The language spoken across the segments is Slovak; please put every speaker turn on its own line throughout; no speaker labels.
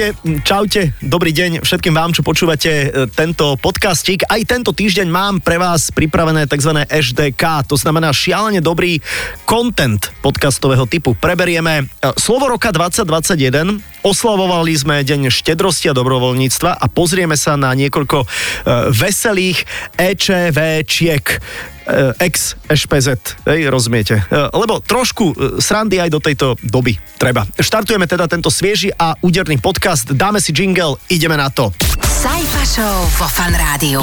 Ahojte, čaute, dobrý deň všetkým vám, čo počúvate e, tento podcastik. Aj tento týždeň mám pre vás pripravené tzv. HDK, to znamená šialene dobrý content podcastového typu. Preberieme e, slovo roka 2021, oslavovali sme Deň štedrosti a dobrovoľníctva a pozrieme sa na niekoľko e, veselých EČVčiek ex ešpz, hej, rozumiete? Lebo trošku srandy aj do tejto doby treba. Štartujeme teda tento svieži a úderný podcast, dáme si jingle, ideme na to.
Sajfa Show vo Fan Rádiu.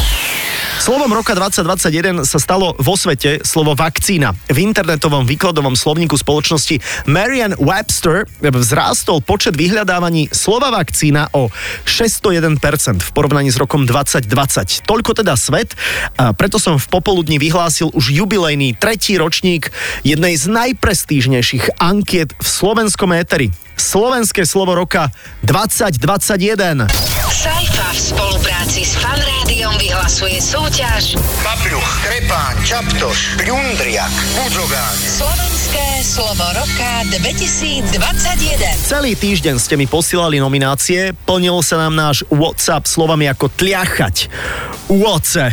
Slovom roka 2021 sa stalo vo svete slovo vakcína. V internetovom výkladovom slovníku spoločnosti Marian Webster vzrástol počet vyhľadávaní slova vakcína o 601% v porovnaní s rokom 2020. Toľko teda svet, a preto som v popoludní vyhlásil už jubilejný tretí ročník jednej z najprestížnejších ankiet v slovenskom éteri slovenské slovo roka 2021.
Sajfa v spolupráci s Fan Rádiom vyhlasuje súťaž
Papľuch, Krepáň, Čaptoš, Pľundriak, Budžogán.
Slovenské slovo roka 2021.
Celý týždeň ste mi posielali nominácie, plnil sa nám náš WhatsApp slovami ako tliachať, uoce,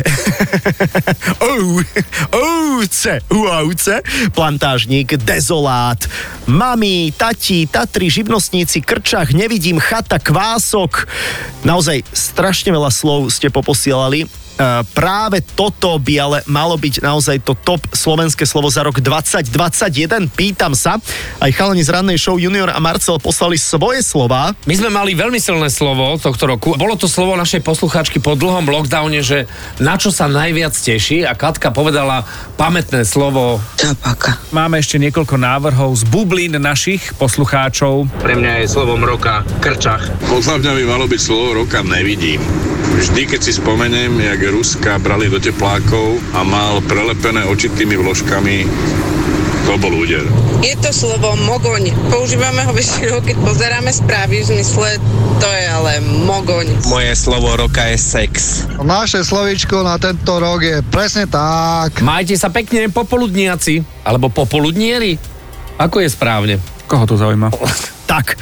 ou, ouce, uauce, plantážnik, dezolát, mami, tati, tatri, živnostníci, krčach, nevidím, chata, kvások. Naozaj strašne veľa slov ste poposielali Uh, práve toto by ale malo byť naozaj to top slovenské slovo za rok 2021. Pýtam sa, aj chalani z rannej show Junior a Marcel poslali svoje slova.
My sme mali veľmi silné slovo tohto roku. Bolo to slovo našej poslucháčky po dlhom lockdowne, že na čo sa najviac teší a Katka povedala pamätné slovo
Čapaka.
Máme ešte niekoľko návrhov z bublín našich poslucháčov.
Pre mňa je slovom roka krčach.
Podľa mňa by malo byť slovo roka nevidím. Vždy, keď si spomeniem, jak Ruska brali do teplákov a mal prelepené očitými vložkami, to bol úder.
Je to slovo mogoň. Používame ho väčšinou, keď pozeráme správy v zmysle, to je ale mogoň.
Moje slovo roka je sex.
Naše slovíčko na tento rok je presne tak.
Majte sa pekne popoludniaci, alebo popoludnieri. Ako je správne?
Koho to zaujíma?
Tak,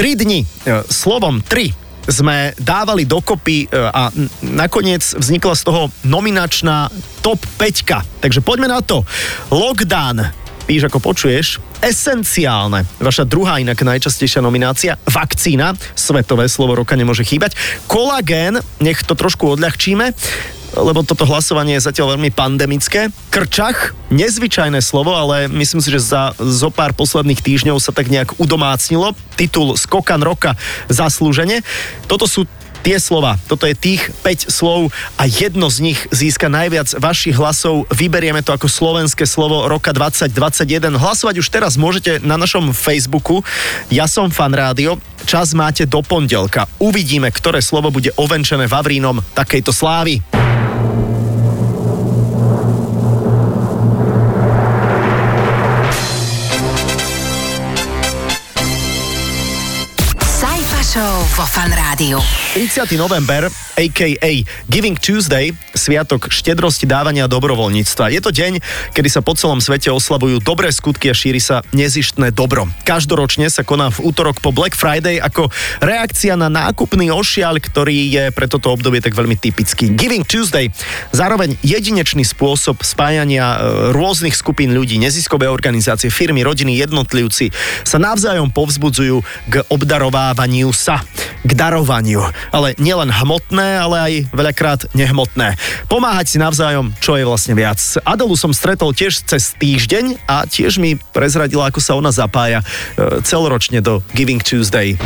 3 dni, e, slovom 3 sme dávali dokopy e, a nakoniec vznikla z toho nominačná top 5. Takže poďme na to. Lockdown, píš ako počuješ, esenciálne, vaša druhá inak najčastejšia nominácia, vakcína, svetové slovo roka nemôže chýbať, kolagén, nech to trošku odľahčíme, lebo toto hlasovanie je zatiaľ veľmi pandemické. Krčach, nezvyčajné slovo, ale myslím si, že za zo pár posledných týždňov sa tak nejak udomácnilo. Titul Skokan roka zaslúžene. Toto sú tie slova. Toto je tých 5 slov a jedno z nich získa najviac vašich hlasov. Vyberieme to ako slovenské slovo roka 2021. Hlasovať už teraz môžete na našom Facebooku. Ja som fan rádio. Čas máte do pondelka. Uvidíme, ktoré slovo bude ovenčené Vavrínom takejto slávy.
Vo Fan Rádiu.
30. november, a.k.a. Giving Tuesday, sviatok štedrosti dávania dobrovoľníctva. Je to deň, kedy sa po celom svete oslavujú dobré skutky a šíri sa nezištné dobro. Každoročne sa koná v útorok po Black Friday ako reakcia na nákupný ošiaľ, ktorý je pre toto obdobie tak veľmi typický. Giving Tuesday, zároveň jedinečný spôsob spájania e, rôznych skupín ľudí, neziskové organizácie, firmy, rodiny, jednotlivci sa navzájom povzbudzujú k obdarovávaniu sa, k darovaniu. Ale nielen hmotné, ale aj veľakrát nehmotné. Pomáhať si navzájom, čo je vlastne viac. Adelu som stretol tiež cez týždeň a tiež mi prezradila, ako sa ona zapája e, celoročne do Giving Tuesday.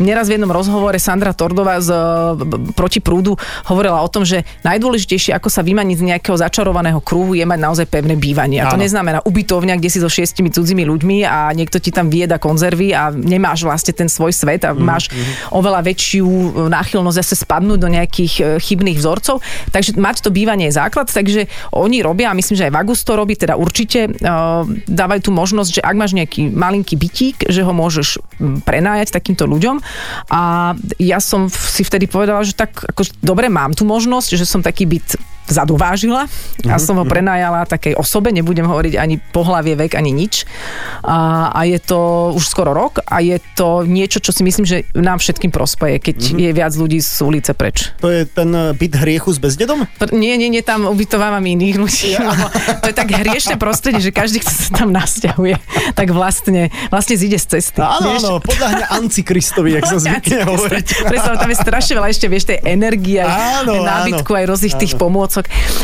Neraz v jednom rozhovore Sandra Tordová z e, proti prúdu hovorila o tom, že najdôležitejšie, ako sa vymaniť z nejakého začarovaného kruhu, je mať naozaj pevné bývanie. A to
Áno.
neznamená ubytovňa, kde si so šiestimi cudzími ľuďmi a niekto ti tam vieda konzervy a nemáš vlastne ten svoj svet a máš oveľa väčšiu náchylnosť zase spadnúť do nejakých e, chybných vzorcov. Takže mať to bývanie je základ, takže oni robia, a myslím, že aj Vagus to robí, teda určite uh, dávajú tú možnosť, že ak máš nejaký malinký bytík, že ho môžeš prenájať takýmto ľuďom. A ja som si vtedy povedala, že tak ako, dobre, mám tu možnosť, že som taký byt zadovážila a som ho prenajala takej osobe, nebudem hovoriť ani pohlavie, vek, ani nič. A, a je to už skoro rok a je to niečo, čo si myslím, že nám všetkým prospeje, keď mm-hmm. je viac ľudí z ulice preč.
To je ten eh, byt hriechu s bezdedom?
Pr- nie, nie, nie, tam ubytovávam iných ľudí. Ja. to je tak hriešne prostredie, že každý, kto sa tam nasťahuje, tak vlastne, vlastne zíde z cesty.
Áno,
vieš?
áno, podľahne Antikristovi, jak sa zvykne hovoriť.
Presne, tam je strašne veľa ešte, vieš, tej energie,
Áno,
nábytku,
áno,
aj rôznych tých pomôcok.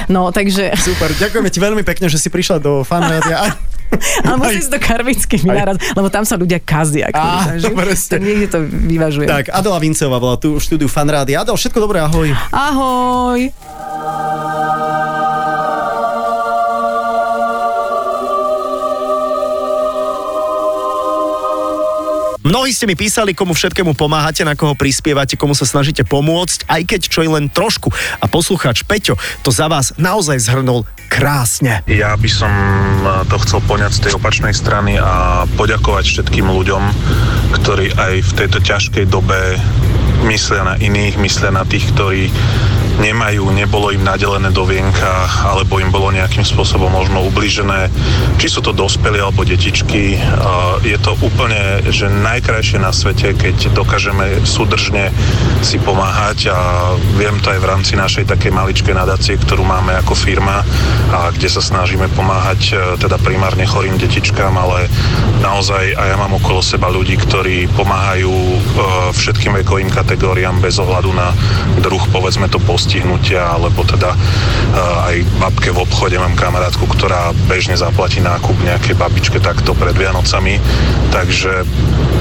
No, takže...
Super, ďakujeme ti veľmi pekne, že si prišla do fanrádia.
Ale musí si to karmicky vynáraz, lebo tam sa ľudia kazia.
Á, presne.
Tak niekde to vyvažuje.
Tak, Adela Vincová bola tu v štúdiu fanrádia. Adel, všetko dobré, ahoj.
Ahoj.
Mnohí ste mi písali, komu všetkému pomáhate, na koho prispievate, komu sa snažíte pomôcť, aj keď čo je len trošku. A poslucháč Peťo to za vás naozaj zhrnul krásne.
Ja by som to chcel poňať z tej opačnej strany a poďakovať všetkým ľuďom, ktorí aj v tejto ťažkej dobe myslia na iných, myslia na tých, ktorí nemajú, nebolo im nadelené do vienka, alebo im bolo nejakým spôsobom možno ubližené. Či sú to dospelí alebo detičky, je to úplne že najkrajšie na svete, keď dokážeme súdržne si pomáhať a viem to aj v rámci našej takej maličkej nadácie, ktorú máme ako firma a kde sa snažíme pomáhať uh, teda primárne chorým detičkám, ale naozaj aj ja mám okolo seba ľudí, ktorí pomáhajú uh, všetkým vekovým kategóriám bez ohľadu na druh, povedzme to postihnutia, alebo teda uh, aj babke v obchode mám kamarátku, ktorá bežne zaplatí nákup nejakej babičke takto pred Vianocami. Takže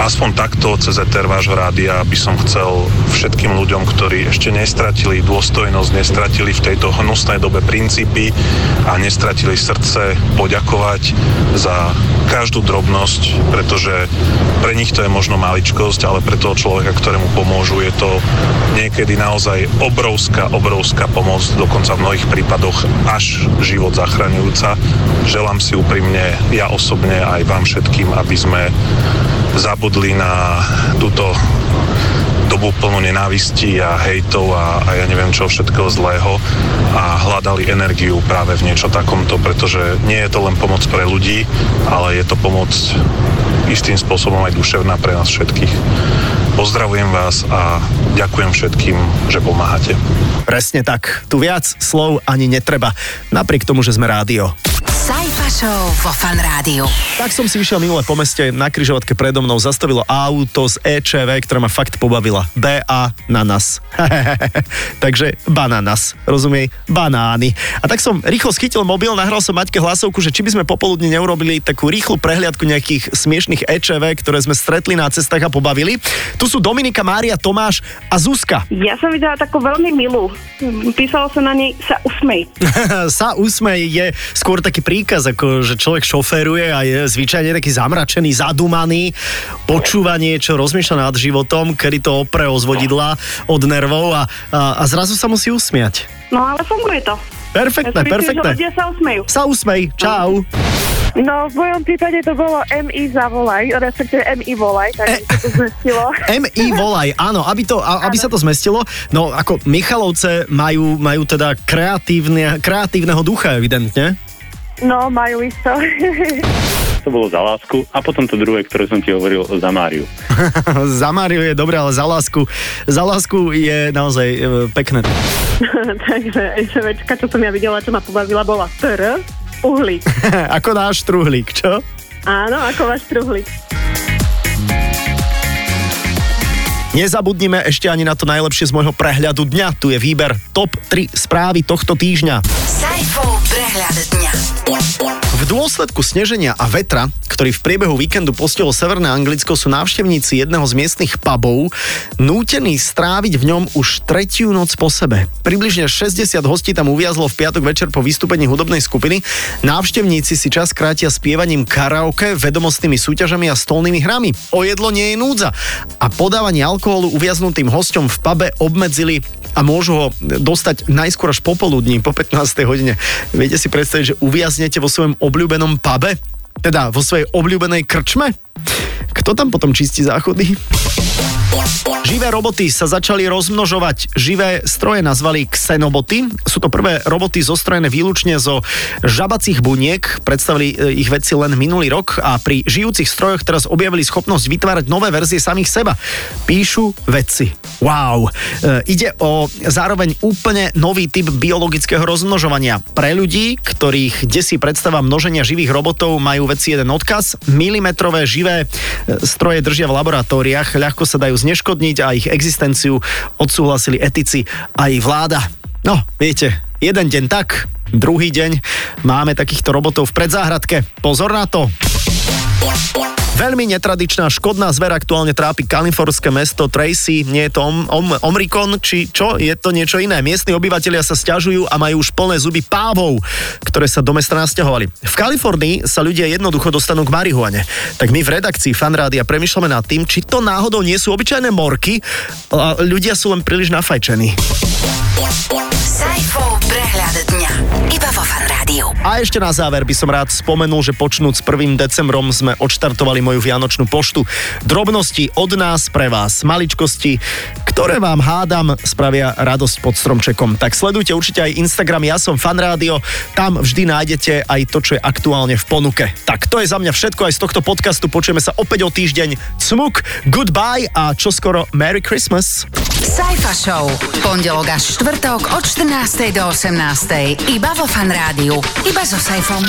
aspoň takto cez ETR vášho rádia by som chcel všetkým ľuďom, ktorí ešte nestratili dôstojnosť, nestratili v tejto hnusnej dobe princípy a nestratili srdce, poďakovať za každú drobnosť, pretože pre nich to je možno maličkosť, ale pre toho človeka, ktorému pomôžu, je to niekedy naozaj obrovská, obrovská pomoc, dokonca v mnohých prípadoch až život zachraňujúca. Želám si úprimne, ja osobne aj vám všetkým, aby sme zabudli na túto dobu plnú nenávisti a hejtov a, a ja neviem čo všetkého zlého a hľadali energiu práve v niečo takomto, pretože nie je to len pomoc pre ľudí, ale je to pomoc istým spôsobom aj duševná pre nás všetkých. Pozdravujem vás a ďakujem všetkým, že pomáhate.
Presne tak. Tu viac slov ani netreba. Napriek tomu, že sme rádio.
Show vo Fan Rádiu.
Tak som si vyšiel minule po meste, na kryžovatke predo mnou zastavilo auto z EČV, ktorá ma fakt pobavila. BA na nás. Takže bananas, rozumej? Banány. A tak som rýchlo schytil mobil, nahral som Maťke hlasovku, že či by sme popoludne neurobili takú rýchlu prehliadku nejakých smiešných EČV, ktoré sme stretli na cestách a pobavili. Tu sú Dominika, Mária, Tomáš a Zuzka.
Ja som videla takú veľmi milú. Písalo sa na nej sa usmej.
sa usmej je skôr taký príkaz, ako že človek šoféruje a je zvyčajne taký zamračený, zadumaný, počúva niečo, rozmýšľa nad životom, kedy to opre o zvodidla od nervov a, a, a zrazu sa musí usmiať.
No ale funguje to.
Perfektné,
ja
perfektné.
Ľudia sa usmejú.
Sa usmej, čau.
No, v mojom prípade to bolo MI zavolaj, respektíve MI volaj, tak e- sa to zmestilo.
MI volaj, áno, aby, to, a, aby sa to zmestilo. No, ako Michalovce majú, majú teda kreatívne, kreatívneho ducha, evidentne.
No, majú isto.
to bolo za lásku a potom to druhé, ktoré som ti hovoril za Máriu.
za Máriu je dobré, ale za lásku, za lásku je naozaj e, pekné.
Takže SVčka, čo som ja videla, čo ma pobavila, bola TR, uhlík.
ako náš truhlík, čo?
Áno, ako váš truhlík.
Nezabudnime ešte ani na to najlepšie z môjho prehľadu dňa. Tu je výber top 3 správy tohto týždňa.
Sajfov prehľad dňa.
V dôsledku sneženia a vetra, ktorý v priebehu víkendu postihol Severné Anglicko, sú návštevníci jedného z miestnych pubov nútení stráviť v ňom už tretiu noc po sebe. Približne 60 hostí tam uviazlo v piatok večer po vystúpení hudobnej skupiny. Návštevníci si čas krátia spievaním karaoke, vedomostnými súťažami a stolnými hrami. O jedlo nie je núdza. A podávanie alkoholu uviaznutým hosťom v pube obmedzili a môžu ho dostať najskôr až popoludní, po 15. hodine. Viete si predstaviť, že uviaznete vo svojom obľúbenom pube? Teda vo svojej obľúbenej krčme? Kto tam potom čistí záchody? Živé roboty sa začali rozmnožovať. Živé stroje nazvali xenoboty. Sú to prvé roboty zostrojené výlučne zo žabacích buniek. Predstavili e, ich vedci len minulý rok a pri žijúcich strojoch teraz objavili schopnosť vytvárať nové verzie samých seba. Píšu vedci. Wow. E, ide o zároveň úplne nový typ biologického rozmnožovania. Pre ľudí, ktorých desí predstava množenia živých robotov, majú vedci jeden odkaz. Milimetrové živé e, stroje držia v laboratóriách, ľahko sa dajú zneškodniť a ich existenciu odsúhlasili etici aj vláda. No, viete, jeden deň tak, druhý deň máme takýchto robotov v predzáhradke. Pozor na to! Veľmi netradičná škodná zver aktuálne trápi kalifornské mesto Tracy. Nie je to om, om, Omrikon, či čo? Je to niečo iné. Miestni obyvateľia sa stiažujú a majú už plné zuby pávov, ktoré sa do mesta nasťahovali. V Kalifornii sa ľudia jednoducho dostanú k marihuane. Tak my v redakcii Fanrádia premyšľame nad tým, či to náhodou nie sú obyčajné morky a ľudia sú len príliš nafajčení.
Sajfov Rádiu.
A ešte na záver by som rád spomenul, že počnúť s 1. decembrom sme odštartovali moju vianočnú poštu. Drobnosti od nás pre vás, maličkosti, ktoré vám hádam spravia radosť pod stromčekom. Tak sledujte určite aj Instagram Ja som Fan Rádio, tam vždy nájdete aj to, čo je aktuálne v ponuke. Tak to je za mňa všetko aj z tohto podcastu. Počujeme sa opäť o týždeň. Cmuk, goodbye a čoskoro Merry Christmas.
Sajfa Show. Pondelok až štvrtok od 14. do 18. Iba vo Fan Rádiu. Iba so Sajfom.